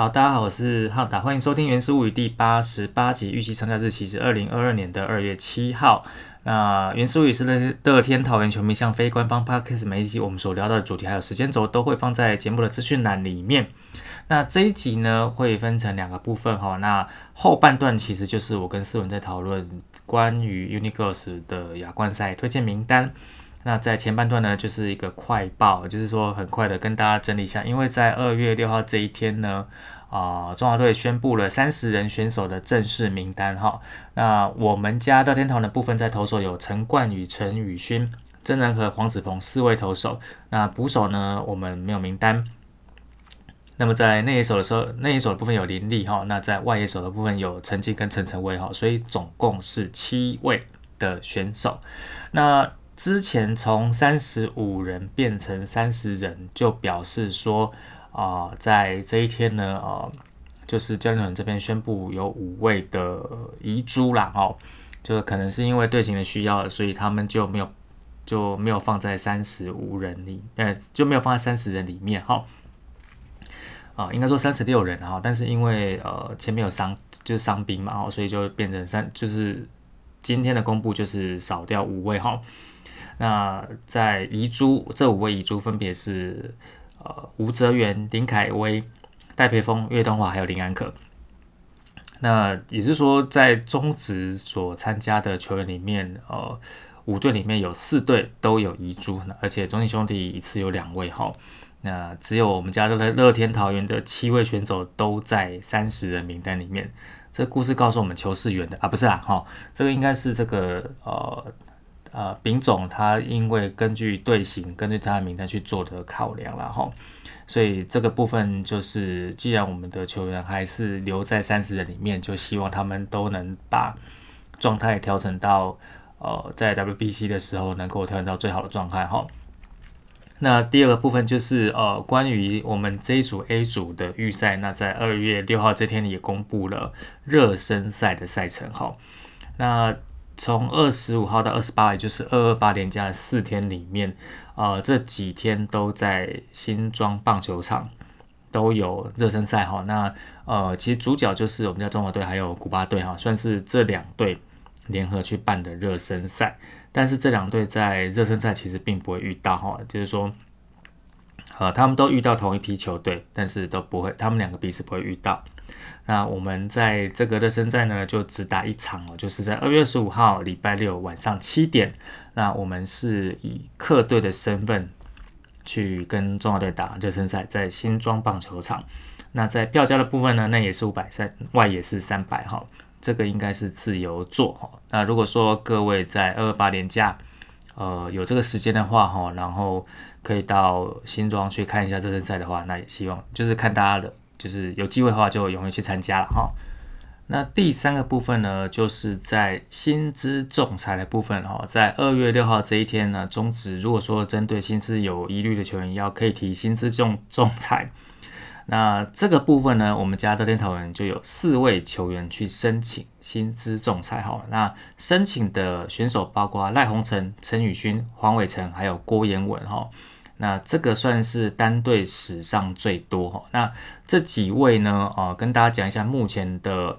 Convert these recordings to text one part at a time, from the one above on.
好，大家好，我是浩达，欢迎收听《原始物语》第八十八集。预期参加日期是二零二二年的二月七号。那《原始物语》是乐乐天桃园球迷向非官方 podcast 每一集我们所聊到的主题还有时间轴都会放在节目的资讯栏里面。那这一集呢会分成两个部分哈。那后半段其实就是我跟思文在讨论关于 Unigirls 的亚冠赛推荐名单。那在前半段呢，就是一个快报，就是说很快的跟大家整理一下，因为在二月六号这一天呢，啊，中华队宣布了三十人选手的正式名单哈。那我们家乐天堂的部分在投手有陈冠宇、陈宇勋、曾仁和、黄子鹏四位投手。那捕手呢，我们没有名单。那么在内野手的时候，内野手的部分有林立哈。那在外野手的部分有陈进跟陈晨威哈，所以总共是七位的选手。那之前从三十五人变成三十人，就表示说，啊，在这一天呢，呃，就是教练团这边宣布有五位的遗珠啦，哦，就是可能是因为队形的需要，所以他们就没有就没有放在三十五人里，呃，就没有放在三十人里面，哈，啊，应该说三十六人哈，但是因为呃前面有伤，就是伤兵嘛，哦，所以就变成三，就是今天的公布就是少掉五位，哈。那在遗珠这五位遗珠分别是呃吴泽源、林凯威、戴培峰、岳东华还有林安可。那也是说，在中职所参加的球员里面，呃五队里面有四队都有遗珠，而且中信兄弟一次有两位哈。那只有我们家的乐天桃园的七位选手都在三十人名单里面。这故事告诉我们球是圆的啊，不是啦哈，这个应该是这个呃。呃，丙总他因为根据队形，根据他的名单去做的考量了哈，所以这个部分就是，既然我们的球员还是留在三十人里面，就希望他们都能把状态调整到呃，在 WBC 的时候能够调整到最好的状态哈。那第二个部分就是呃，关于我们这一组 A 组的预赛，那在二月六号这天也公布了热身赛的赛程哈，那。从二十五号到二十八，也就是二二八连假的四天里面，呃，这几天都在新庄棒球场都有热身赛哈。那呃，其实主角就是我们家中华队还有古巴队哈，算是这两队联合去办的热身赛。但是这两队在热身赛其实并不会遇到哈，就是说，呃，他们都遇到同一批球队，但是都不会，他们两个彼此不会遇到。那我们在这个热身赛呢，就只打一场哦，就是在二月十五号礼拜六晚上七点。那我们是以客队的身份去跟中华队打热身赛，在新庄棒球场。那在票价的部分呢，那也是五百三，外也是三百哈。这个应该是自由座哈。那如果说各位在二二八年假，呃，有这个时间的话哈，然后可以到新庄去看一下热身赛的话，那也希望就是看大家的。就是有机会的话，就容易去参加了哈。那第三个部分呢，就是在薪资仲裁的部分哈，在二月六号这一天呢，终止。如果说针对薪资有疑虑的球员，要可以提薪资仲仲裁。那这个部分呢，我们家的天讨人就有四位球员去申请薪资仲裁哈。那申请的选手包括赖鸿成、陈宇勋、黄伟成，还有郭彦文哈。那这个算是单队史上最多哈。那这几位呢？呃，跟大家讲一下目前的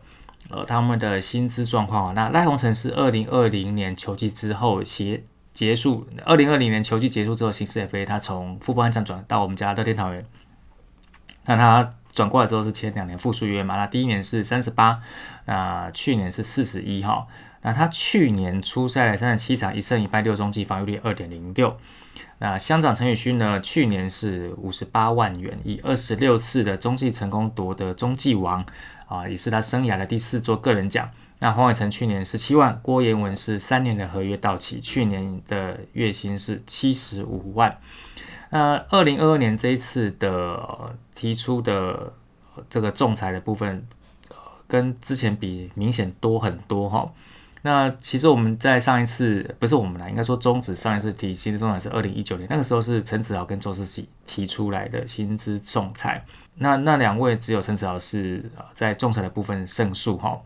呃他们的薪资状况啊。那赖鸿成是二零二零年球季之后结结束，二零二零年球季结束之后，新四 FA 他从富邦站转到我们家乐天桃园。那他转过来之后是签两年复数约嘛？那第一年是三十八，那去年是四十一哈。那他去年出赛了三十七场，一胜一败六中计，防御率二点零六。那乡长陈宇勋呢？去年是五十八万元，以二十六次的中继成功夺得中继王啊，也是他生涯的第四座个人奖。那黄伟成去年十七万，郭彦文是三年的合约到期，去年的月薪是七十五万。那二零二二年这一次的提出的这个仲裁的部分，跟之前比明显多很多哈。那其实我们在上一次不是我们啦，应该说终止上一次提薪资仲裁是二零一九年，那个时候是陈子豪跟周世喜提出来的薪资仲裁。那那两位只有陈子豪是在仲裁的部分胜诉哈。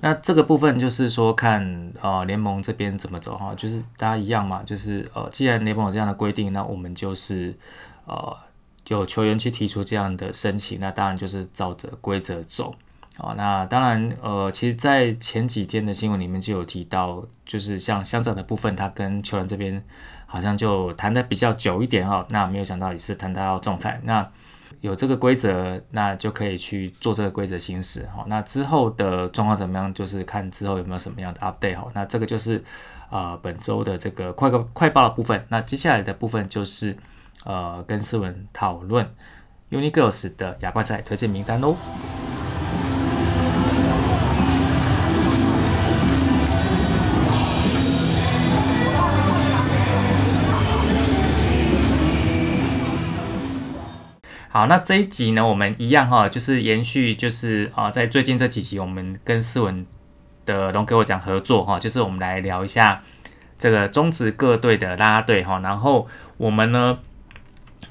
那这个部分就是说看呃联盟这边怎么走哈，就是大家一样嘛，就是呃既然联盟有这样的规定，那我们就是呃有球员去提出这样的申请，那当然就是照着规则走。哦，那当然，呃，其实，在前几天的新闻里面就有提到，就是像乡长的部分，他跟球员这边好像就谈的比较久一点哈。那没有想到也是谈到要仲裁，那有这个规则，那就可以去做这个规则行使哈。那之后的状况怎么样，就是看之后有没有什么样的 update 哈。那这个就是呃本周的这个快个快报的部分。那接下来的部分就是呃跟思文讨论 Uni Girls 的亚冠赛推荐名单喽。好，那这一集呢，我们一样哈，就是延续，就是啊，在最近这几集，我们跟思文的龙给我讲合作哈，就是我们来聊一下这个中职各队的拉拉队哈，然后我们呢，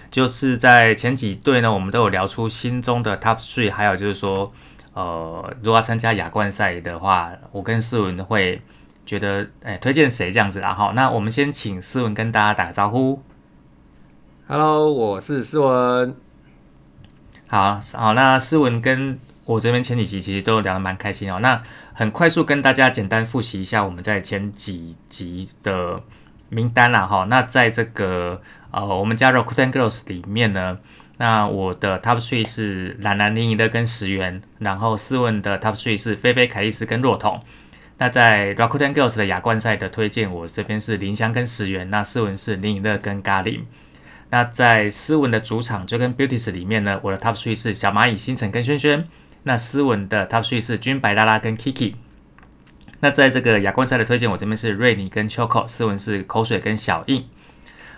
就是在前几队呢，我们都有聊出心中的 top three，还有就是说，呃，如果要参加亚冠赛的话，我跟思文会觉得，哎，推荐谁这样子啦哈，那我们先请思文跟大家打个招呼。Hello，我是思文。好好，那思文跟我这边前几集其实都聊得蛮开心哦。那很快速跟大家简单复习一下我们在前几集的名单啦哈。那在这个呃，我们加入 Rakuten Girls 里面呢，那我的 Top Three 是蓝蓝林怡的跟石原，然后思文的 Top Three 是菲菲凯丽丝跟若彤。那在 Rakuten Girls 的亚冠赛的推荐，我这边是林香跟石原，那思文是林怡乐跟咖喱。那在斯文的主场就跟 Beauties 里面呢，我的 Top Three 是小蚂蚁、星辰跟轩轩。那斯文的 Top Three 是君白拉拉跟 Kiki。那在这个亚冠赛的推荐，我这边是瑞尼跟 Choco，斯文是口水跟小印。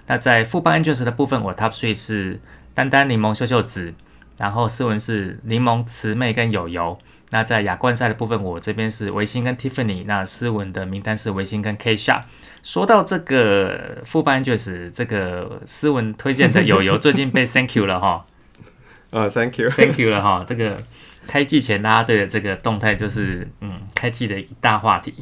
那在副班 Angels 的部分，我的 Top Three 是丹丹、柠檬、秀秀子，然后斯文是柠檬、慈妹跟友友。那在亚冠赛的部分，我这边是维新跟 Tiffany。那斯文的名单是维新跟 K Sha。说到这个副班就是这个斯文推荐的友友，最近被 Thank you 了哈。呃，Thank you，Thank you 了哈。这个开季前大家对的这个动态就是嗯，开季的一大话题。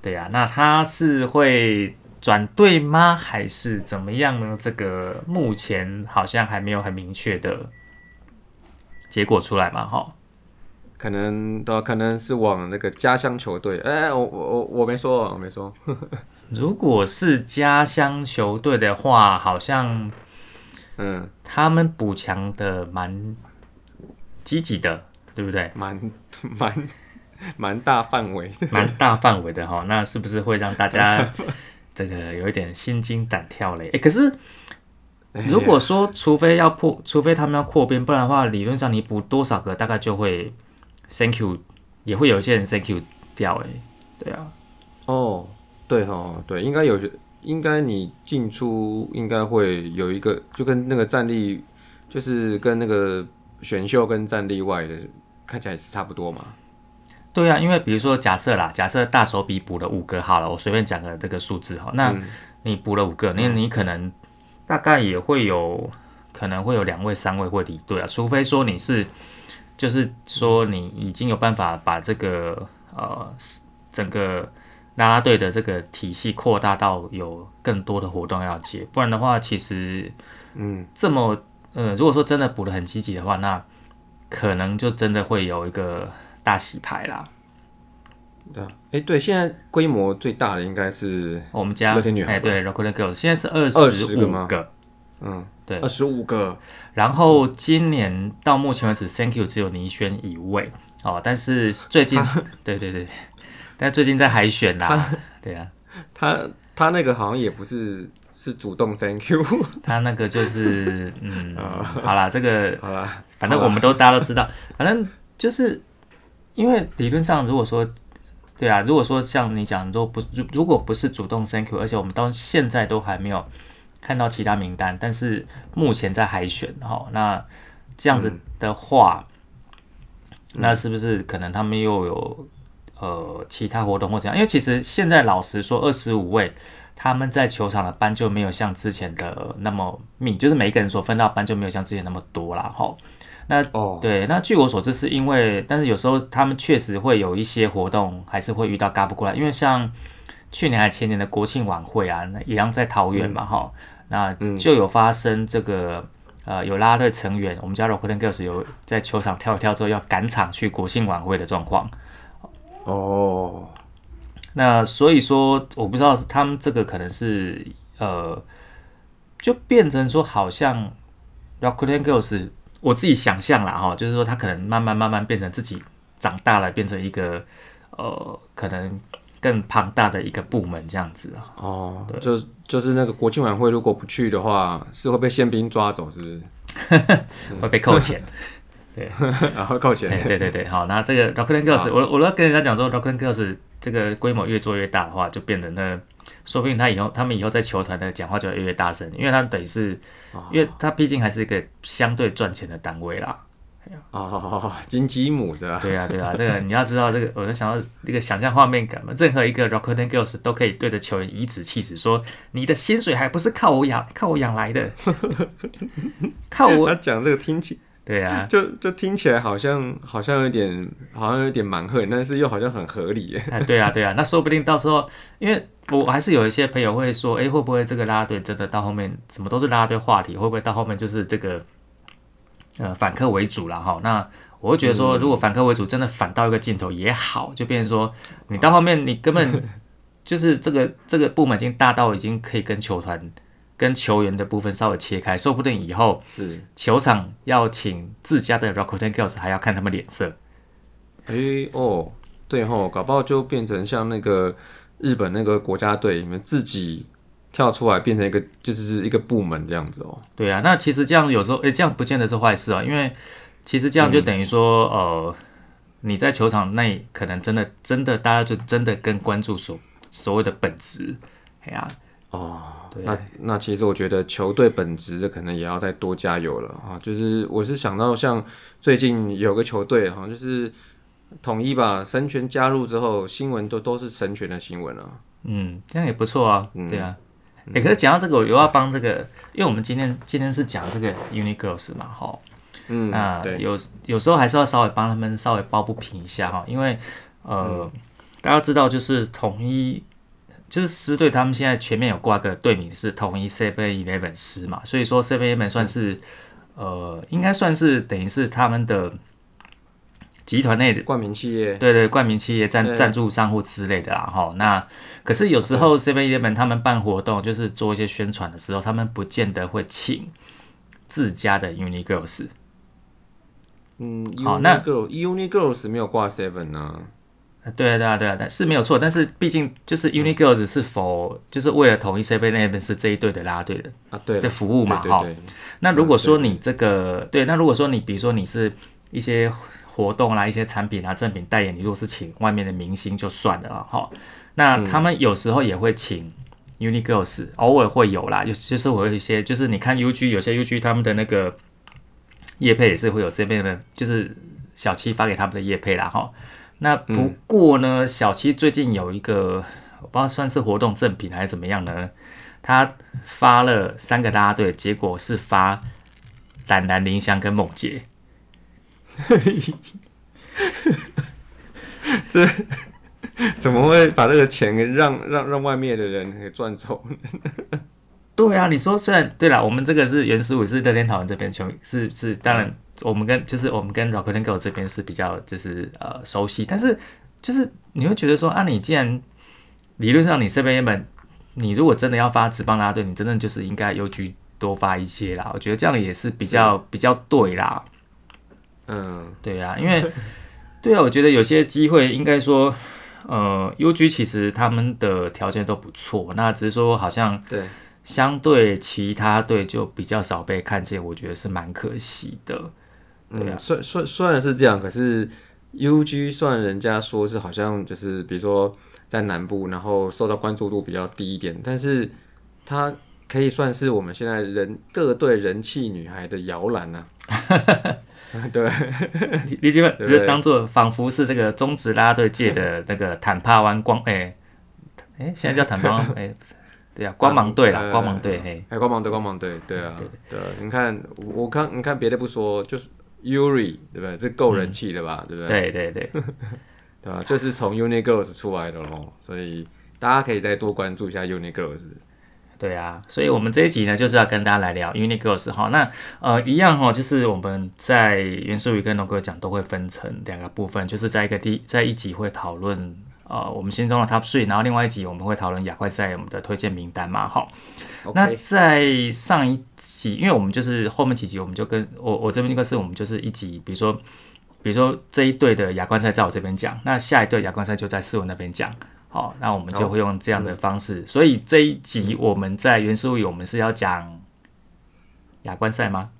对呀，那他是会转队吗？还是怎么样呢？这个目前好像还没有很明确的结果出来嘛，哈。可能的可能是往那个家乡球队，哎，我我我我没说，我没说。如果是家乡球队的话，好像，嗯，他们补强的蛮积极的，对不对？蛮 蛮蛮大范围的，蛮大范围的哈。那是不是会让大家这个有一点心惊胆跳嘞？哎，可是如果说除非要破，除非他们要扩编，不然的话，理论上你补多少个，大概就会。Thank you，也会有一些人 Thank you 掉哎，对啊，哦，对哈，对，应该有，应该你进出应该会有一个，就跟那个战力，就是跟那个选秀跟战力外的看起来是差不多嘛。对啊，因为比如说假设啦，假设大手笔补了五个好了，我随便讲个这个数字哈，那你补了五个，那你可能大概也会有可能会有两位三位会离队啊，除非说你是。就是说，你已经有办法把这个呃整个啦啦队的这个体系扩大到有更多的活动要接，不然的话，其实嗯这么呃如果说真的补的很积极的话，那可能就真的会有一个大洗牌啦。对啊，哎对，现在规模最大的应该是我们家哎对 r o c k e t Girls 现在是二十五个，嗯。对，二十五个。然后今年到目前为止，Thank you 只有倪轩一位哦。但是最近，对对对，但最近在海选啦。对啊，他他那个好像也不是是主动 Thank you，他那个就是嗯，好啦，这个好啦，反正我们都大家都知道，反正就是因为理论上如果说对啊，如果说像你讲，如果不如如果不是主动 Thank you，而且我们到现在都还没有。看到其他名单，但是目前在海选哈，那这样子的话，那是不是可能他们又有呃其他活动或怎样？因为其实现在老实说，二十五位他们在球场的班就没有像之前的那么密，就是每一个人所分到班就没有像之前那么多啦哈。那哦，对，那据我所知是因为，但是有时候他们确实会有一些活动还是会遇到嘎不过来，因为像。去年还前年的国庆晚会啊，那一样在桃园嘛，哈，那就有发生这个呃有啦啦队成员，我们家 Rockland Girls 有在球场跳一跳之后要赶场去国庆晚会的状况。哦，那所以说，我不知道是他们这个可能是呃，就变成说好像 Rockland Girls，我自己想象啦哈，就是说他可能慢慢慢慢变成自己长大了，变成一个呃可能更庞大的一个部门这样子啊。哦，就就是那个国庆晚会，如果不去的话，是会被宪兵抓走，是不是？会被扣钱。然后扣钱。哎，对对对，好，那这个 Rockland Girls，我我要跟人家讲说，Rockland Girls 这个规模越做越大的话，就变得那，说不定他以后他们以后在球团的讲话就会越来越大声，因为他等于是，因为他毕竟还是一个相对赚钱的单位啦。哦，金鸡母是吧？对啊，对啊，这个你要知道，这个我就想到这个想象画面感嘛。任何一个 Rockland Girls 都可以对着球员颐指气使，说你的薪水还不是靠我养，靠我养来的，靠我。他讲这个听起。对啊，就就听起来好像好像有点好像有点蛮横，但是又好像很合理。哎，对啊，对啊，那说不定到时候，因为我还是有一些朋友会说，哎，会不会这个拉队真的到后面什么都是拉队话题？会不会到后面就是这个呃反客为主了哈？那我会觉得说，如果反客为主真的反到一个镜头也好，就变成说你到后面你根本 就是这个这个部门已经大到已经可以跟球团。跟球员的部分稍微切开，说不定以后是球场要请自家的 Rockland Girls，还要看他们脸色。哎哦，对吼，搞不好就变成像那个日本那个国家队，你们自己跳出来变成一个就是一个部门这样子哦。对啊，那其实这样有时候，哎，这样不见得是坏事啊，因为其实这样就等于说，呃，你在球场内可能真的真的大家就真的更关注所所谓的本质，哎呀。哦，对那那其实我觉得球队本质的可能也要再多加油了啊！就是我是想到像最近有个球队哈，就是统一吧，神权加入之后，新闻都都是神权的新闻啊。嗯，这样也不错啊。对啊，哎，可是讲到这个，我又要帮这个，因为我们今天今天是讲这个 Uni Girls 嘛，哈，嗯，那有有时候还是要稍微帮他们稍微抱不平一下哈，因为呃，大家知道就是统一。就是师队，他们现在前面有挂个队名是统一 Seven Eleven 师嘛，所以说 Seven Eleven 算是呃，应该算是等于是他们的集团内的冠名企业，对对，冠名企业赞赞助商户之类的啦哈。那可是有时候 Seven Eleven 他们办活动，就是做一些宣传的时候，他们不见得会请自家的 Uni Girls。嗯，好，那 Uni Girls 没有挂 Seven 呢。对啊，对啊，对啊，但是没有错。但是毕竟就是 Uni Girls 是否就是为了统一 Seven Eleven 是这一队的拉队的啊？对，这服务嘛，哈。那如果说你这个对，那如果说你比如说你是一些活动啦、一些产品啊、赠品代言，你如果是请外面的明星就算了哈。那他们有时候也会请 Uni Girls，偶尔会有啦，有就是我有一些就是你看 UG 有些 UG 他们的那个叶配也是会有这边的，就是小七发给他们的叶配啦，哈。那不过呢，小七最近有一个，我不知道算是活动赠品还是怎么样呢？他发了三个大家队，结果是发蓝蓝林香跟梦洁。这怎么会把这个钱给让让让外面的人给赚走？对啊，你说虽然对了，我们这个是原始武是乐天桃园这边球是是当然。我们跟就是我们跟 Rockland Girl 这边是比较就是呃熟悉，但是就是你会觉得说啊，你既然理论上你这边本，你如果真的要发职棒拉队，你真的就是应该邮局多发一些啦。我觉得这样也是比较比较对啦。嗯，对啊，因为对啊，我觉得有些机会应该说呃，UG 其实他们的条件都不错，那只是说好像对相对其他队就比较少被看见，我觉得是蛮可惜的。嗯，虽虽虽然是这样，可是 U G 算人家说是好像就是比如说在南部，然后受到关注度比较低一点，但是它可以算是我们现在人各队人气女孩的摇篮呐。对，你基本就当做仿佛是这个中职拉队界的 那个坦帕湾光哎哎，现在叫坦帕湾哎，对啊，光芒队啦，光芒队嘿，哎，光芒队，光芒队，对啊，对，你看我看你看别的不说，就是。Uri 对不对？这够人气的吧？对不对？对对对，对 吧？就是从 Uni Girls 出来的咯，所以大家可以再多关注一下 Uni Girls。对啊，所以我们这一集呢，就是要跟大家来聊 Unigirls 哈。那呃，一样哈，就是我们在元素语跟龙哥讲都会分成两个部分，就是在一个第在一集会讨论呃我们心中的 Top Three，然后另外一集我们会讨论亚快赛我们的推荐名单嘛哈。那在上一集，因为我们就是后面几集，我们就跟我我这边就是我们就是一集，比如说比如说这一队的亚冠赛在我这边讲，那下一队亚冠赛就在思文那边讲。好，那我们就会用这样的方式。所以这一集我们在原始物语，我们是要讲亚冠赛吗？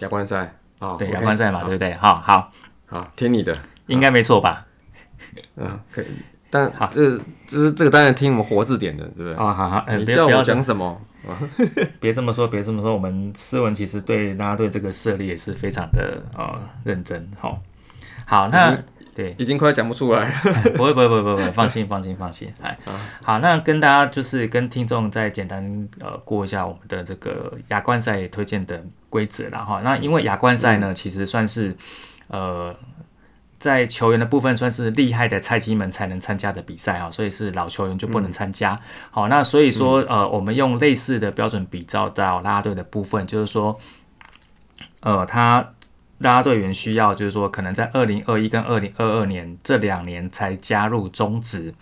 亚冠赛啊，对，亚冠赛嘛，对不对？好好，好，听你的，应该没错吧？嗯，可以。但好这这是这个当然听我们活字典的，对不对？啊，好好，呃，你叫我别不要讲什么？别这么说，别这么说。我们斯文其实对大家对这个设立也是非常的呃认真。好，好，那对，已经快讲不出来了。不会不会不会不会，放心放心放心。哎，好，那跟大家就是跟听众再简单呃过一下我们的这个亚冠赛推荐的规则啦哈。那因为亚冠赛呢，其实算是呃在球员的部分算是厉害的菜鸡们才能参加的比赛哈，所以是老球员就不能参加。好，那所以说呃我们用类似的标准比照到啦啦队的部分，就是说呃他。啦啦队员需要，就是说，可能在二零二一跟二零二二年这两年才加入中职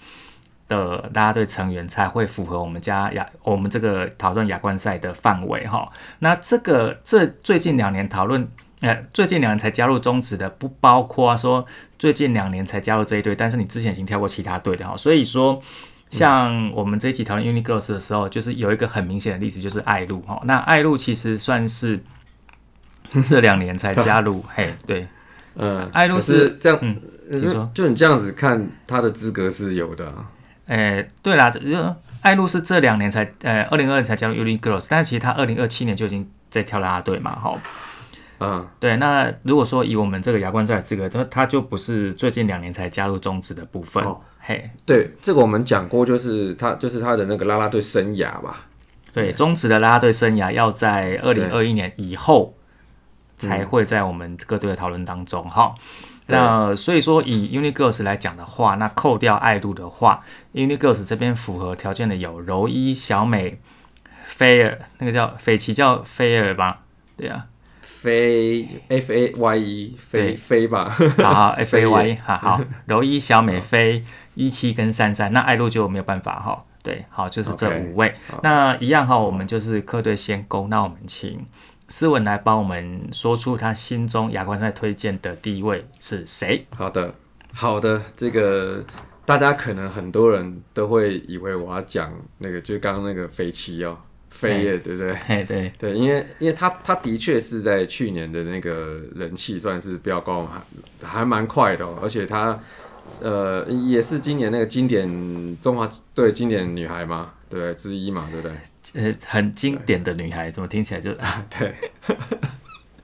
的啦啦队成员，才会符合我们家亚我们这个讨论亚冠赛的范围哈。那这个这最近两年讨论，呃，最近两年才加入中职的，不包括说最近两年才加入这一队，但是你之前已经跳过其他队的哈。所以说，像我们这一期讨论 Unigirls 的时候，就是有一个很明显的例子，就是爱路哈。那爱路其实算是 这两年才加入，嘿，对，嗯，艾露可是这样，嗯呃请说就就你这样子看，他的资格是有的啊。诶、对啦，呃爱路是这两年才，呃，二零二二才加入 Uni Girls，但是其实他二零二七年就已经在跳啦啦队嘛，哈。嗯，对，那如果说以我们这个亚冠赛的资格，他他就不是最近两年才加入中职的部分，哦嘿，对，这个我们讲过，就是他就是他的那个啦啦队生涯吧。对，中职的啦啦队生涯要在二零二一年以后才会在我们各队的讨论当中，哈。那所以说，以 Uni Girls 来讲的话，那扣掉爱路的话，Uni Girls 这边符合条件的有柔一、小美、菲尔，那个叫斐奇叫菲尔吧？对啊，菲 F A Y E 对飞飞吧，好好 F A 菲 Y，好好，柔一、小美、菲一七跟三三，那爱路就没有办法哈。对，好，就是这五位。那一样哈，我们就是客队先攻，那我们请思文来帮我们说出他心中亚冠赛推荐的第一位是谁？好的，好的，这个大家可能很多人都会以为我要讲那个，就是刚刚那个飞奇哦，飞耶，对不对？嘿，对，对，因为因为他他的确是在去年的那个人气算是比较高，还还蛮快的、哦，而且他呃也是今年那个经典中华队经典女孩嘛，对？之一嘛，对不对？呃，很经典的女孩，怎么听起来就啊对，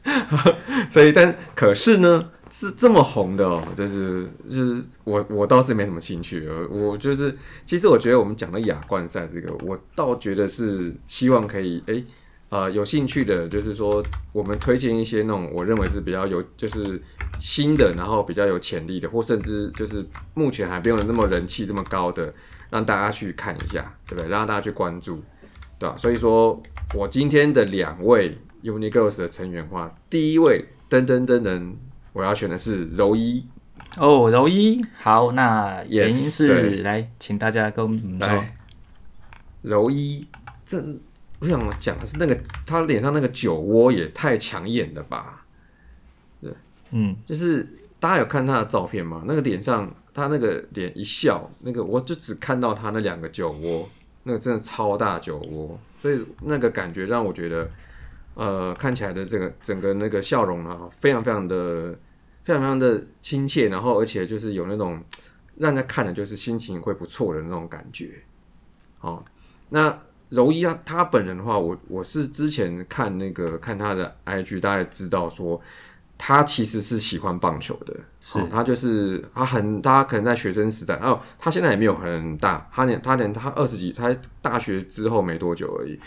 所以但可是呢，是这么红的哦，就是就是我我倒是没什么兴趣，呃我就是其实我觉得我们讲的亚冠赛这个，我倒觉得是希望可以诶呃有兴趣的，就是说我们推荐一些那种我认为是比较有就是新的，然后比较有潜力的，或甚至就是目前还没有那么人气这么高的，让大家去看一下，对不对？让大家去关注。对吧？所以说我今天的两位 Unigirls 的成员的话，第一位噔噔噔噔，我要选的是柔一。哦，柔一。好，那原因是对来，请大家跟我们说。柔一，这我想讲的是那个他脸上那个酒窝也太抢眼了吧？对嗯，就是大家有看他的照片吗？那个脸上他那个脸一笑，那个我就只看到他那两个酒窝，那个真的超大酒窝，所以那个感觉让我觉得，呃，看起来的这个整个那个笑容啊，非常非常的非常非常的亲切，然后而且就是有那种让人看了就是心情会不错的那种感觉。哦，那柔一啊他本人的话，我我是之前看那个看他的 IG，大概知道说。他其实是喜欢棒球的，是哦他就是他很，他可能在学生时代哦，他现在也没有很大，他连他连他二十几，他大学之后没多久而已。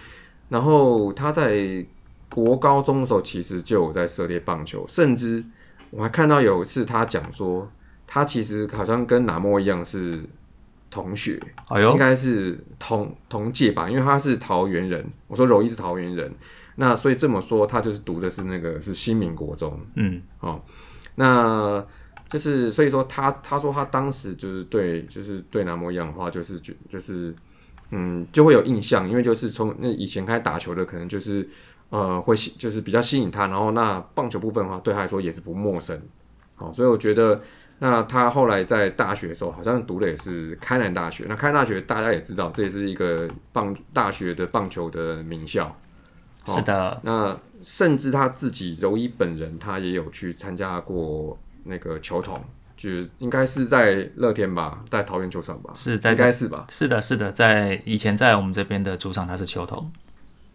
然后他在国高中的时候，其实就有在涉猎棒球，甚至我还看到有一次他讲说，他其实好像跟拿莫一样是同学，应，该是同同届吧，因为他是桃园人。我说柔一是桃园人，那所以这么说，他就是读的是那个是新民国中嗯，哦。那就是所以说他他说他当时就是对就是对南模一样的话，就是觉就是嗯就会有印象，因为就是从那以前开始打球的，可能就是呃会吸就是比较吸引他，然后那棒球部分的话对他来说也是不陌生。好，所以我觉得。那他后来在大学的时候，好像读的也是开南大学。那开南大学大家也知道，这也是一个棒大学的棒球的名校。哦是的，那甚至他自己柔一本人，他也有去参加过那个球童，就是应该是在乐天吧，在桃园球场吧，是在应该是吧？是的，是的，在以前在我们这边的主场他是球童，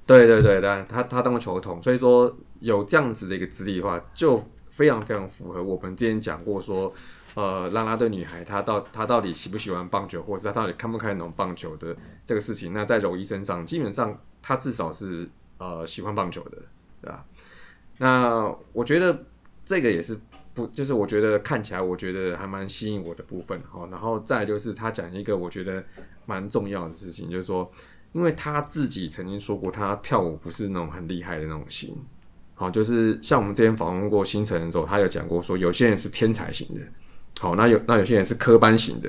对对对对，他他当过球童，所以说有这样子的一个资历的话，就非常非常符合我们之前讲过说，呃，拉拉队女孩她到她到底喜不喜欢棒球，或者是她到底看不看懂棒球的这个事情，那在柔一身上，基本上她至少是呃喜欢棒球的，对吧？那我觉得这个也是不，就是我觉得看起来我觉得还蛮吸引我的部分哈。然后再就是他讲一个我觉得蛮重要的事情，就是说，因为他自己曾经说过，他跳舞不是那种很厉害的那种型。好，就是像我们之前访问过星辰的时候，他有讲过说，有些人是天才型的，好，那有那有些人是科班型的。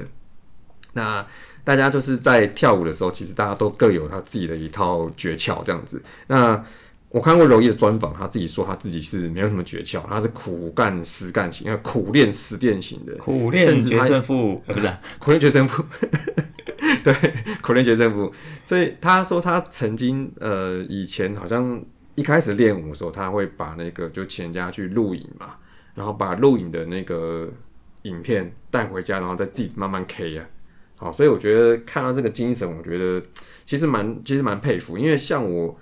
那大家就是在跳舞的时候，其实大家都各有他自己的一套诀窍，这样子。那我看过柔毅的专访，他自己说他自己是没有什么诀窍，他是苦干实干型，要苦练实练型的，苦练决胜负，呃，不是啊，苦练决胜负，对，苦练决胜负。所以他说他曾经呃以前好像一开始练舞的时候，他会把那个就请人家去录影嘛，然后把录影的那个影片带回家，然后再自己慢慢 K 啊。啊，所以我觉得看到这个精神，我觉得其实蛮其实蛮佩服，因为像我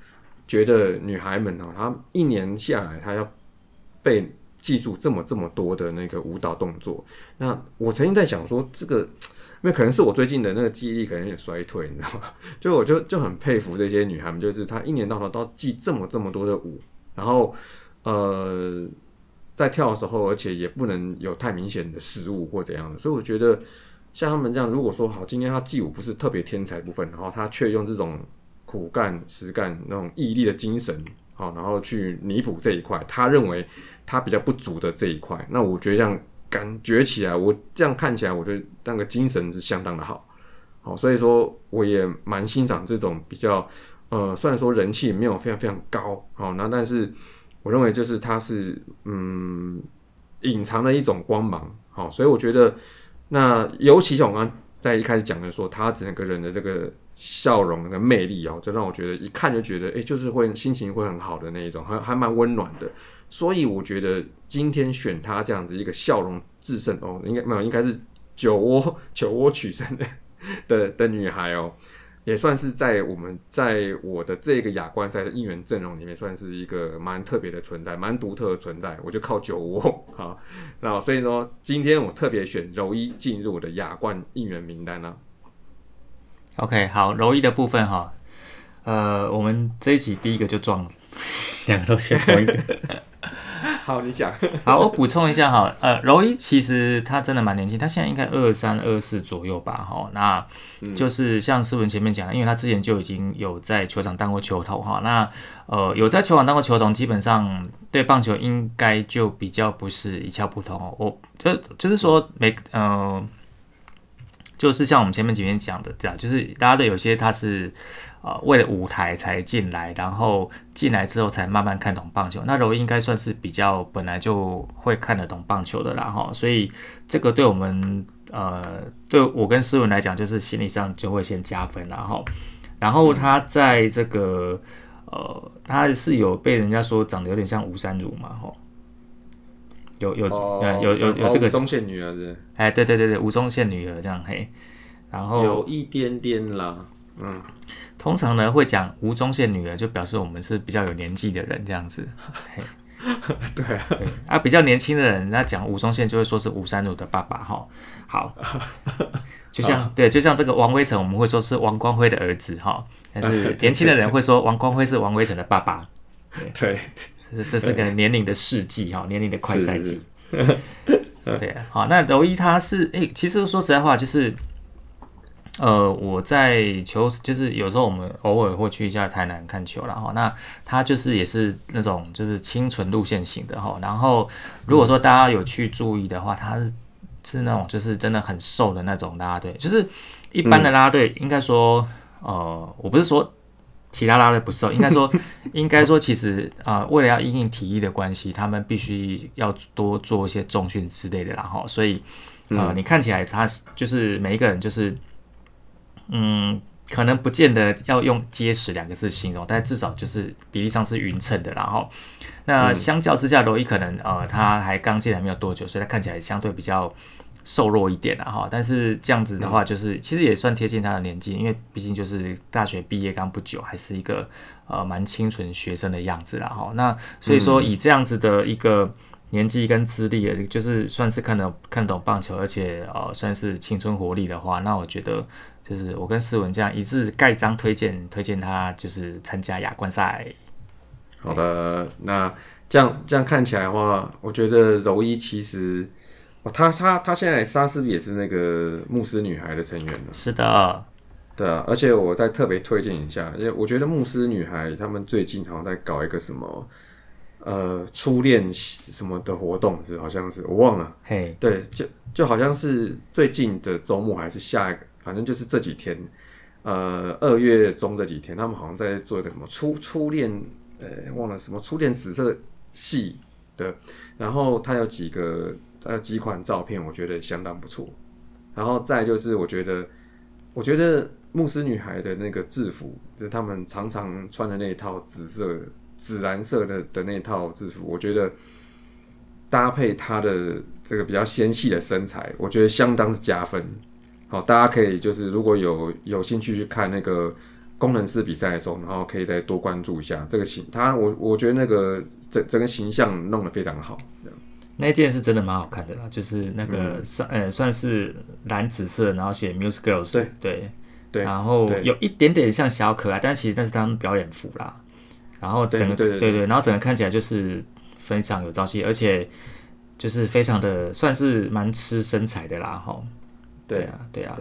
觉得女孩们哦，她一年下来，她要被记住这么这么多的那个舞蹈动作。那我曾经在想说，这个因为可能是我最近的那个记忆力可能有点衰退，你知道吗？就我就就很佩服这些女孩们，就是她一年到头都记这么这么多的舞，然后呃，在跳的时候，而且也不能有太明显的失误或怎样的，所以我觉得像他们这样，如果说好，今天他技舞不是特别天才部分，然后他却用这种苦干实干那种毅力的精神，好，然后去弥补这一块，他认为他比较不足的这一块，那我觉得这样感觉起来，我这样看起来，我觉得那个精神是相当的好，好，所以说我也蛮欣赏这种比较，呃，虽然说人气没有非常非常高，好，那但是我认为就是它是嗯隐藏的一种光芒，好，所以我觉得那尤其像我刚刚在一开始讲的说，他整个人的这个笑容跟魅力哦，就让我觉得一看就觉得，哎、就是会心情会很好的那一种，还还蛮温暖的。所以我觉得今天选她这样子一个笑容制胜哦，应该没有，应该是酒窝酒窝取胜的的的女孩哦，也算是在我们在我的这个亚冠赛的应援阵容里面，算是一个蛮特别的存在，蛮独特的存在。我就靠酒窝好，那所以说今天我特别选柔一进入我的亚冠应援名单啊。OK，好，柔一的部分哈，呃，我们这一集第一个就撞了，两个都选同一个。好，你讲。好，我补充一下哈，呃，柔一其实他真的蛮年轻，他现在应该二三二四左右吧，哈，那就是像思文前面讲的，因为他之前就已经有在球场当过球童哈，那呃有在球场当过球童，基本上对棒球应该就比较不是一窍不通哦，我就就是说每呃。就是像我们前面几篇讲的，对啊，就是大家都有些他是呃为了舞台才进来，然后进来之后才慢慢看懂棒球。那柔应该算是比较本来就会看得懂棒球的啦哈，所以这个对我们呃对我跟思文来讲，就是心理上就会先加分啦哈。然后他在这个呃，他是有被人家说长得有点像吴三如嘛哈。有有有有有这个中线女儿的，哎，对对对对，吴宗宪女儿这样嘿，然后有一点点啦，嗯，通常呢会讲吴宗宪女儿，就表示我们是比较有年纪的人这样子。嘿。对啊，对。啊，比较年轻的人，那讲吴宗宪就会说是吴三如的爸爸哈。好，就像对，就像这个王威成，我们会说是王光辉的儿子哈，但是年轻的人会说王光辉是王威成的爸爸。对，这这是个年龄的事迹哈，年龄的快赛是季。对啊，好，那柔一他是诶、其实说实在话，就是呃，我在球就是有时候我们偶尔会去一下台南看球，然后那他就是也是那种就是清纯路线型的哈。然后如果说大家有去注意的话，他是是那种就是真的很瘦的那种啦啦队，就是一般的啦啦队，应该说呃，我不是说其他啦啦队不瘦，应该说 应该说其实啊，为了要因应体力的关系，他们必须要多做一些重训之类的，然后所以呃，你看起来他就是每一个人就是。嗯，可能不见得要用结实两个字形容，但至少就是比例上是匀称的。然后，那相较之下，罗伊可能呃，他还刚进来没有多久，所以他看起来相对比较瘦弱一点了哈。但是这样子的话，就是其实也算贴近他的年纪，因为毕竟就是大学毕业刚不久，还是一个呃蛮清纯学生的样子啦哈。那所以说以这样子的一个年纪跟资历，就是算是看得看懂棒球，而且呃算是青春活力的话，那我觉得。就是我跟思文这样一致盖章推荐，推荐他就是参加亚冠赛。好的，那这样这样看起来的话，我觉得柔一其实，哦，他他他现在莎是不是也是那个牧师女孩的成员呢？是的，对啊。而且我再特别推荐一下，因为我觉得牧师女孩他们最近好像在搞一个什么呃初恋什么的活动，是好像是我忘了。嘿，对，就就好像是最近的周末还是下一个。反正就是这几天，呃，二月中这几天，他们好像在做一个什么初初恋，呃，忘了什么初恋紫色系的。然后他有几个呃几款照片，我觉得相当不错。然后再就是，我觉得我觉得牧师女孩的那个制服，就是他们常常穿的那一套紫色、紫蓝色的的那套制服，我觉得搭配他的这个比较纤细的身材，我觉得相当是加分。好，大家可以就是如果有有兴趣去看那个工程师比赛的时候，然后可以再多关注一下这个形。他我我觉得那个整整个形象弄得非常好。那件是真的蛮好看的啦，就是那个算呃算是蓝紫色，然后写 Music Girls，对对对，然后有一点点像小可爱，但其实那是他们表演服啦。然后整个对对对，然后整个看起来就是非常有朝气，而且就是非常的算是蛮吃身材的啦，哈。对啊，对啊，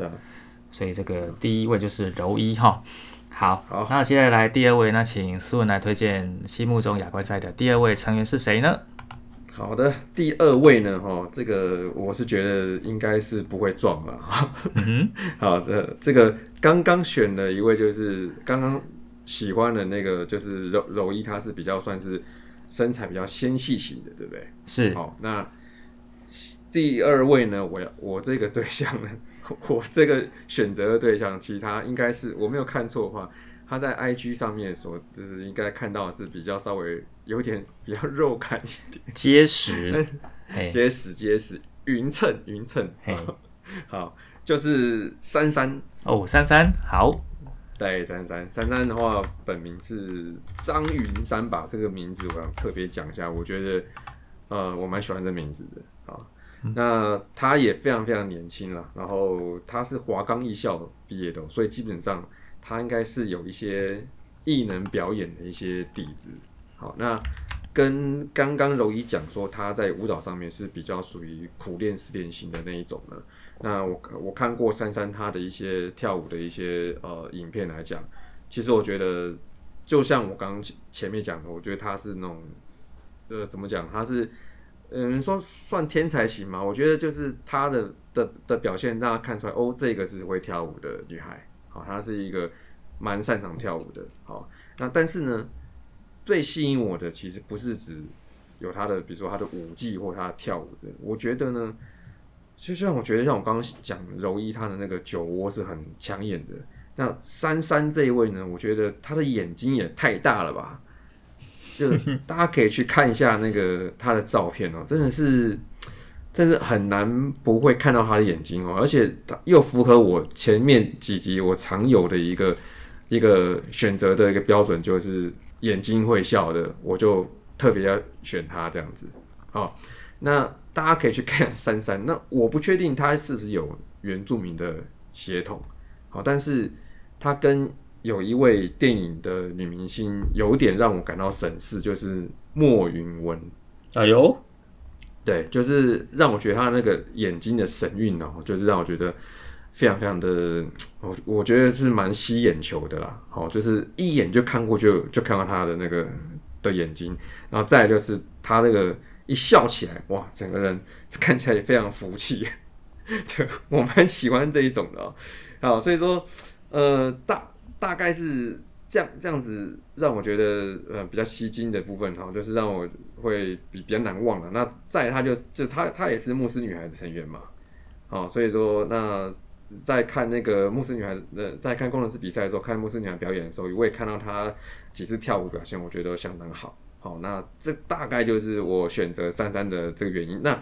所以这个第一位就是柔一哈。好，好，那接下来第二位，那请思文来推荐心目中亚冠赛的第二位成员是谁呢？好的，第二位呢，哈，这个我是觉得应该是不会撞了哈。好，这这个刚刚选了一位，就是刚刚喜欢的那个，就是柔柔一，她是比较算是身材比较纤细型的，对不对？是。好，那。第二位呢，我要我这个对象呢，我这个选择的对象，其他应该是我没有看错的话，他在 IG 上面所就是应该看到的是比较稍微有点 比较肉感一点，结实，结实结实，匀称匀称，好，就是珊珊哦，珊珊好，对，珊珊珊珊的话，本名是张云山吧，这个名字我要特别讲一下，我觉得呃，我蛮喜欢这名字的啊。那他也非常非常年轻了，然后他是华冈艺校毕业的，所以基本上他应该是有一些艺能表演的一些底子。好，那跟刚刚柔一讲说他在舞蹈上面是比较属于苦练试练型的那一种呢。那我我看过珊珊她的一些跳舞的一些呃影片来讲，其实我觉得就像我刚刚前面讲的，我觉得她是那种呃怎么讲，她是。嗯，说算天才型嘛？我觉得就是她的的的表现，让家看出来哦，这个是会跳舞的女孩，好，她是一个蛮擅长跳舞的，好。那但是呢，最吸引我的其实不是指有他的，比如说他的舞技或他跳舞这，我觉得呢，就像我觉得像我刚刚讲柔一，他的那个酒窝是很抢眼的。那珊珊这一位呢，我觉得他的眼睛也太大了吧。就 大家可以去看一下那个他的照片哦，真的是，真是很难不会看到他的眼睛哦，而且又符合我前面几集我常有的一个一个选择的一个标准，就是眼睛会笑的，我就特别要选他这样子。好，那大家可以去看珊珊，那我不确定她是不是有原住民的血统，好，但是她跟。有一位电影的女明星，有点让我感到审视，就是莫云文。哎呦，对，就是让我觉得她那个眼睛的神韵哦，就是让我觉得，非常非常的，我我觉得是蛮吸眼球的啦。好，就是一眼就看过就就看到他的那个的眼睛，然后再就是他那个一笑起来，哇，整个人看起来也非常福气。对，我蛮喜欢这一种的。哦好，所以说，呃，大大概是这样这样子，让我觉得呃比较吸睛的部分哈，就是让我会比比较难忘的。那再他就就他他也是牧师女孩子成员嘛，好，所以说那。在看那个牧师女孩，呃，在看工程师比赛的时候，看牧师女孩表演的时候，我也看到她几次跳舞表现，我觉得相当好。好，那这大概就是我选择珊珊的这个原因。那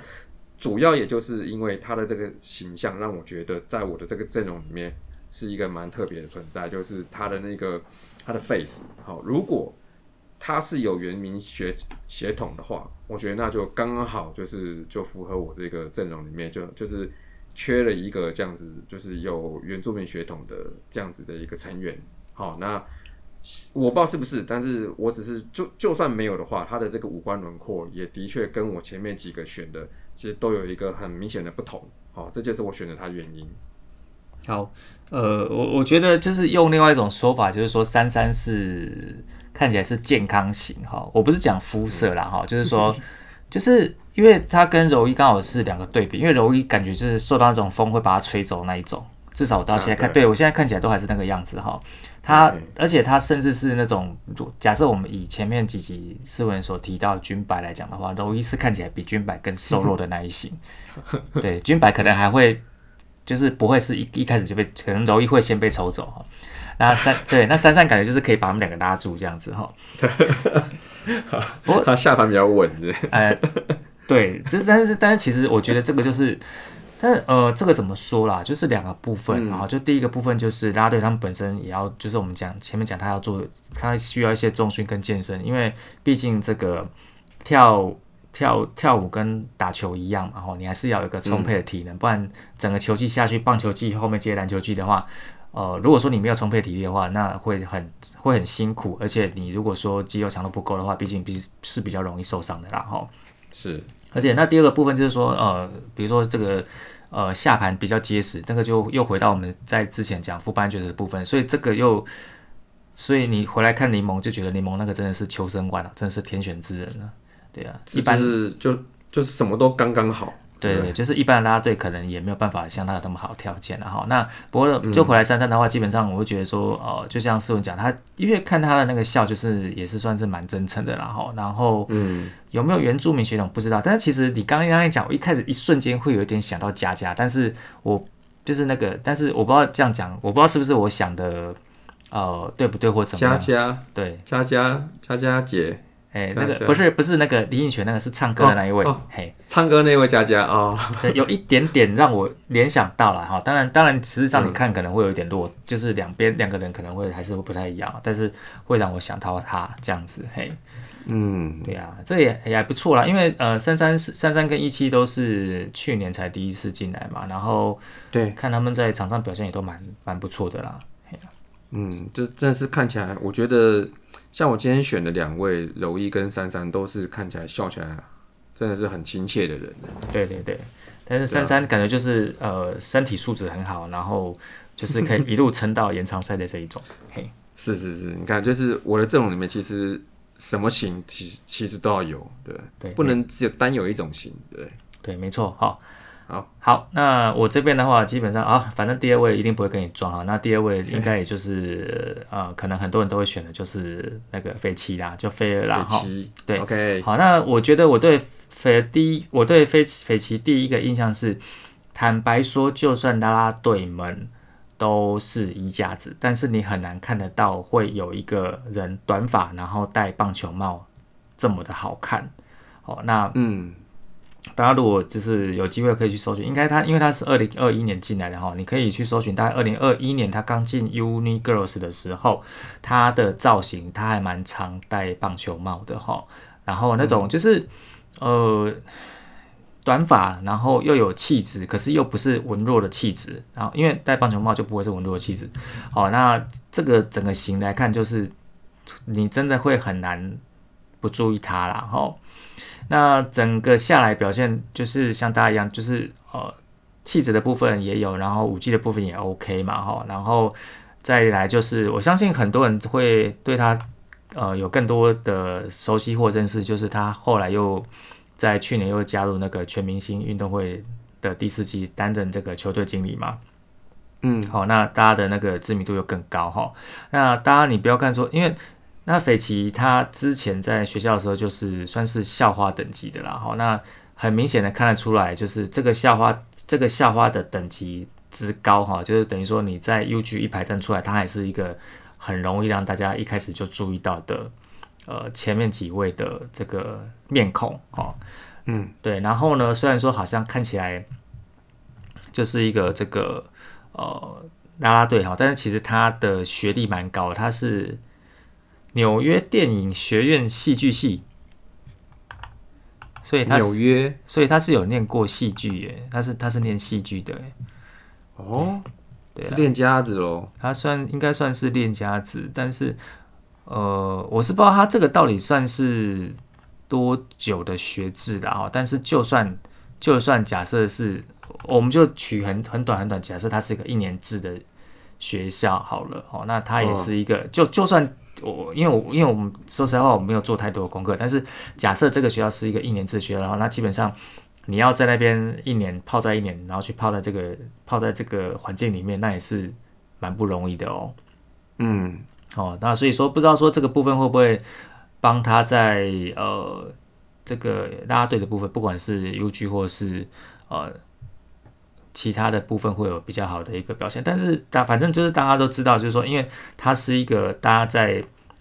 主要也就是因为她的这个形象，让我觉得在我的这个阵容里面是一个蛮特别的存在，就是她的那个她的 face。好，如果她是有原名血血统的话，我觉得那就刚刚好，就是就符合我这个阵容里面，就就是。缺了一个这样子，就是有原住民血统的这样子的一个成员。好，那我不知道是不是，但是我只是就就算没有的话，他的这个五官轮廓也的确跟我前面几个选的其实都有一个很明显的不同。好，这就是我选择他的原因。好，呃，我我觉得就是用另外一种说法，就是说珊珊是看起来是健康型。哈，我不是讲肤色啦，哈，就是说。就是因为他跟柔一刚好是两个对比，因为柔一感觉就是受到那种风会把它吹走那一种，至少我到现在看，对我现在看起来都还是那个样子哈。他而且他甚至是那种，假设我们以前面几集斯文所提到军白来讲的话，柔一是看起来比军白更瘦弱的那一型。对，军白可能还会就是不会是一一开始就被，可能柔一会先被抽走哈。那三 对那珊珊感觉就是可以把他们两个拉住这样子哈。不过他下盘比较稳的，哎，对，这但是但是其实我觉得这个就是，但是呃，这个怎么说啦？就是两个部分，然后就第一个部分就是拉队他们本身也要，就是我们讲前面讲他要做，他需要一些重训跟健身，因为毕竟这个跳跳跳舞跟打球一样嘛，吼，你还是要有一个充沛的体能，不然整个球季下去，棒球季后面接篮球季的话。呃，如果说你没有充沛体力的话，那会很会很辛苦，而且你如果说肌肉强度不够的话，毕竟比是比较容易受伤的啦，哈。是，而且那第二个部分就是说，呃，比如说这个呃下盘比较结实，这个就又回到我们在之前讲副班爵士的部分，所以这个又，所以你回来看柠檬就觉得柠檬那个真的是求生观了，真的是天选之人了，对啊，一般是就就是什么都刚刚好。对，就是一般的拉队可能也没有办法像他有那么好条件了哈。那不过就回来珊珊的话，基本上我会觉得说，呃，就像思文讲，他因为看他的那个笑，就是也是算是蛮真诚的啦哈。然后，嗯，有没有原住民血统不知道，但是其实你刚刚刚一讲，我一开始一瞬间会有一点想到佳佳，但是我就是那个，但是我不知道这样讲，我不知道是不是我想的，呃，对不对或怎么样？佳佳，对，佳佳，佳佳姐。哎，那个不是不是那个李映雪，那个是唱歌的那一位。嘿，唱歌那位佳佳哦，有一点点让我联想到了哈。当然，当然，实际上你看可能会有一点落，就是两边两个人可能会还是会不太一样，但是会让我想到他这样子。嘿，嗯，对啊，这也也还不错啦。因为呃，三三三三跟一七都是去年才第一次进来嘛，然后对，看他们在场上表现也都蛮蛮不错的啦。嗯，这真是看起来，我觉得。像我今天选的两位柔一跟珊珊，都是看起来笑起来真的是很亲切的人。对对对，但是珊珊感觉就是呃身体素质很好，然后就是可以一路 撑到延长赛的这一种。嘿，是是是，你看，就是我的阵容里面其实什么型其实其实都要有，对对，不能只有单有一种型，对对，没错，好。好好，那我这边的话，基本上啊，反正第二位一定不会跟你撞啊。那第二位应该也就是呃，可能很多人都会选的就是那个飞七啦，就飞儿啦哈。对，OK。好，那我觉得我对飞第一，我对飞飞奇第一个印象是，坦白说，就算啦啦队们都是一家子，但是你很难看得到会有一个人短发然后戴棒球帽这么的好看。哦，那嗯。大家如果就是有机会可以去搜寻，应该他因为他是二零二一年进来的哈，你可以去搜寻。大概二零二一年他刚进 Uni Girls 的时候，他的造型他还蛮常戴棒球帽的哈。然后那种就是呃短发，然后又有气质，可是又不是文弱的气质。然后因为戴棒球帽就不会是文弱的气质。好，那这个整个型来看，就是你真的会很难不注意他啦。哈。那整个下来表现就是像大家一样，就是呃气质的部分也有，然后舞技的部分也 OK 嘛哈，然后再来就是我相信很多人会对他呃有更多的熟悉或认识，就是他后来又在去年又加入那个全明星运动会的第四季担任这个球队经理嘛。嗯，好，那大家的那个知名度又更高哈。那大家你不要看说，因为那斐奇他之前在学校的时候就是算是校花等级的啦，哈。那很明显的看得出来，就是这个校花这个校花的等级之高哈，就是等于说你在 UG 一排站出来，他还是一个很容易让大家一开始就注意到的，呃，前面几位的这个面孔哈。嗯，对。然后呢，虽然说好像看起来就是一个这个。呃，啦啦队哈，但是其实他的学历蛮高，他是纽约电影学院戏剧系，所以他纽约，所以他是有念过戏剧耶，他是他是念戏剧的，哦，对，是练家子喽，他算应该算是练家子，但是呃，我是不知道他这个到底算是多久的学制的哈，但是就算就算假设是。我们就取很很短很短，假设它是一个一年制的学校好了，哦，那它也是一个，就就算我因为我因为我们说实话我没有做太多的功课，但是假设这个学校是一个一年制学校的话，那基本上你要在那边一年泡在一年，然后去泡在这个泡在这个环境里面，那也是蛮不容易的哦。嗯，哦，那所以说不知道说这个部分会不会帮他在呃这个拉拉队的部分，不管是 UG 或是呃。其他的部分会有比较好的一个表现，但是大反正就是大家都知道，就是说，因为她是一个大家在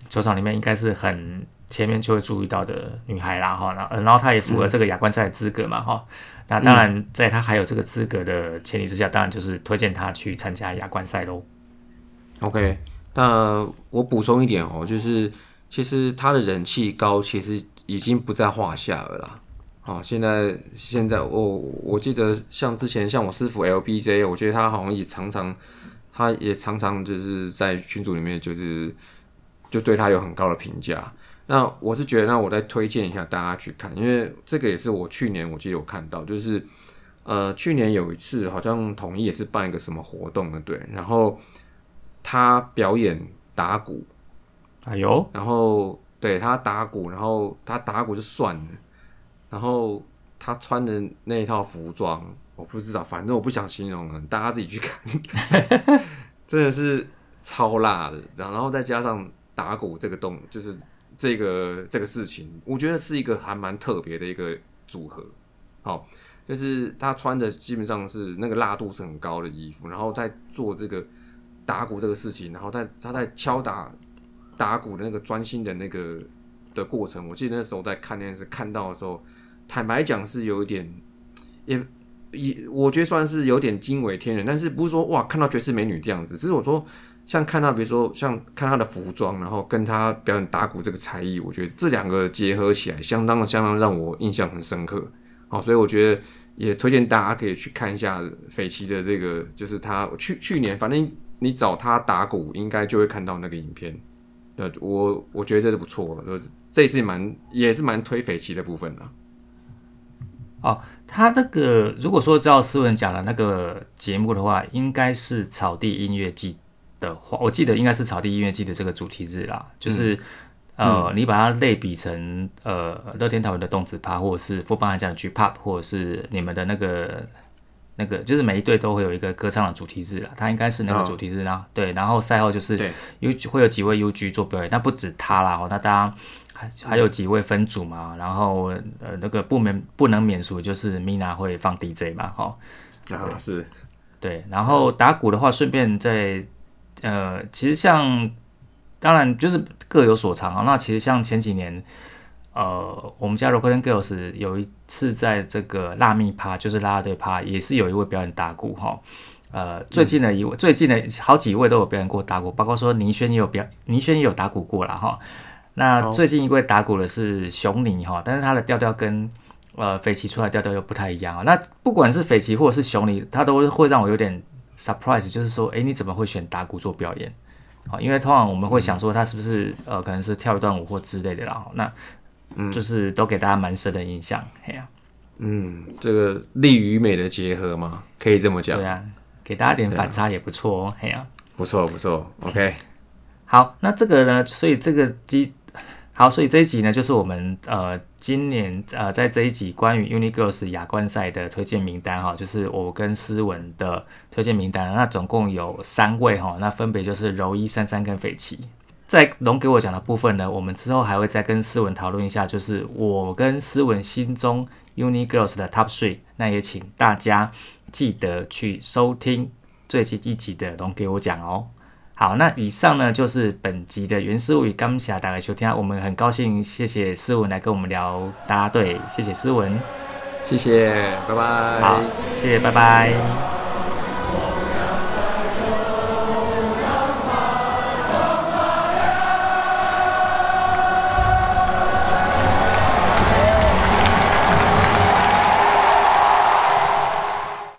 球场里面应该是很前面就会注意到的女孩啦哈，然然后她也符合这个亚冠赛的资格嘛哈，那当然在她还有这个资格的前提之下，当然就是推荐她去参加亚冠赛喽。OK，那我补充一点哦，就是其实她的人气高，其实已经不在话下了啦。啊，现在现在我我记得像之前像我师傅 LBJ，我觉得他好像也常常，他也常常就是在群组里面就是就对他有很高的评价。那我是觉得，那我再推荐一下大家去看，因为这个也是我去年我记得有看到，就是呃去年有一次好像统一也是办一个什么活动的，对，然后他表演打鼓，哎呦，然后对他打鼓，然后他打鼓就算了。然后他穿的那一套服装，我不知道，反正我不想形容了，大家自己去看，真的是超辣的。然后再加上打鼓这个动，就是这个这个事情，我觉得是一个还蛮特别的一个组合。好，就是他穿的基本上是那个辣度是很高的衣服，然后在做这个打鼓这个事情，然后在他在敲打打鼓的那个专心的那个的过程，我记得那时候在看电视看到的时候。坦白讲是有一点，也也我觉得算是有点惊为天人，但是不是说哇看到绝世美女这样子，只是我说像看到比如说像看她的服装，然后跟她表演打鼓这个才艺，我觉得这两个结合起来，相当的相当让我印象很深刻。好，所以我觉得也推荐大家可以去看一下斐奇的这个，就是他去去年反正你找他打鼓，应该就会看到那个影片。呃，我我觉得这是不错的，这一次蛮也是蛮推斐奇的部分的。哦，他那个如果说照斯文讲的那个节目的话，应该是草地音乐季的话，我记得应该是草地音乐季的这个主题日啦。就是呃，你把它类比成呃乐天桃园的动子趴，或者是富邦悍将 G Pop，或者是你们的那个那个，就是每一队都会有一个歌唱的主题日啦。它应该是那个主题日啦。对，然后赛后就是有会有几位 UG 做表演，但不止他啦，哦，那大家。还还有几位分组嘛，然后呃那个不免不能免俗就是 Mina 会放 DJ 嘛，哈啊是，对，然后打鼓的话，顺便在呃其实像当然就是各有所长啊，那其实像前几年呃我们家 Rockland Girls 有一次在这个辣蜜趴，就是拉拉队趴，也是有一位表演打鼓哈，呃最近的一位最近的好几位都有表演过打鼓，包括说倪轩也有表倪轩也有打鼓过了哈。那最近一位打鼓的是熊尼哈，但是他的调调跟呃斐奇出来调调又不太一样啊。那不管是斐奇或者是熊尼，他都会让我有点 surprise，就是说，哎，你怎么会选打鼓做表演？啊，因为通常我们会想说他是不是呃可能是跳一段舞或之类的啦。那嗯，就是都给大家蛮深的印象，嘿呀。嗯，这个力与美的结合嘛，可以这么讲对。啊，给大家点反差也不错哦。嘿呀、不错不错，OK，好，那这个呢，所以这个机好，所以这一集呢，就是我们呃今年呃在这一集关于 Unigirls 亚冠赛的推荐名单哈，就是我跟思文的推荐名单，那总共有三位哈，那分别就是柔一、珊珊跟斐奇。在龙给我讲的部分呢，我们之后还会再跟思文讨论一下，就是我跟思文心中 Uni Girls 的 Top Three。那也请大家记得去收听最近一集的龙给我讲哦。好，那以上呢就是本集的原思物语感谢大家收听，我们很高兴，谢谢思文来跟我们聊大家队，谢谢思文，谢谢，拜拜。好，谢谢，拜拜。